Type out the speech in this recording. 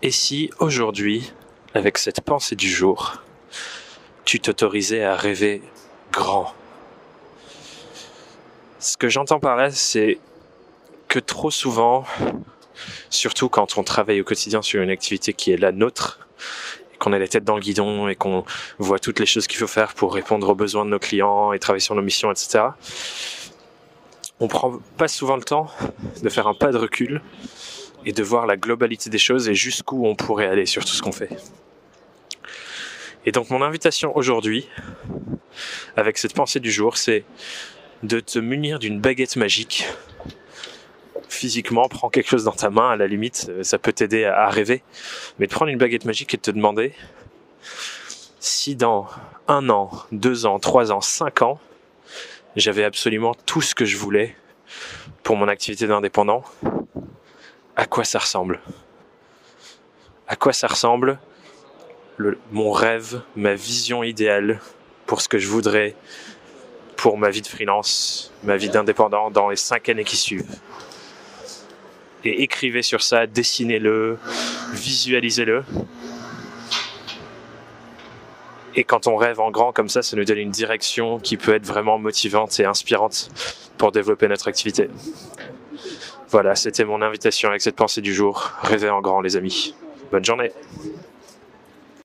Et si aujourd'hui, avec cette pensée du jour, tu t'autorisais à rêver grand? Ce que j'entends par là, c'est que trop souvent, surtout quand on travaille au quotidien sur une activité qui est la nôtre, qu'on a la tête dans le guidon et qu'on voit toutes les choses qu'il faut faire pour répondre aux besoins de nos clients et travailler sur nos missions, etc. On prend pas souvent le temps de faire un pas de recul et de voir la globalité des choses et jusqu'où on pourrait aller sur tout ce qu'on fait. Et donc mon invitation aujourd'hui, avec cette pensée du jour, c'est de te munir d'une baguette magique. Physiquement, prends quelque chose dans ta main, à la limite, ça peut t'aider à rêver. Mais de prendre une baguette magique et de te demander si dans un an, deux ans, trois ans, cinq ans, j'avais absolument tout ce que je voulais pour mon activité d'indépendant, à quoi ça ressemble? À quoi ça ressemble mon rêve, ma vision idéale pour ce que je voudrais pour ma vie de freelance, ma vie d'indépendant dans les cinq années qui suivent? Et écrivez sur ça, dessinez-le, visualisez-le. Et quand on rêve en grand comme ça, ça nous donne une direction qui peut être vraiment motivante et inspirante pour développer notre activité. Voilà, c'était mon invitation avec cette pensée du jour. Rêvez en grand les amis. Bonne journée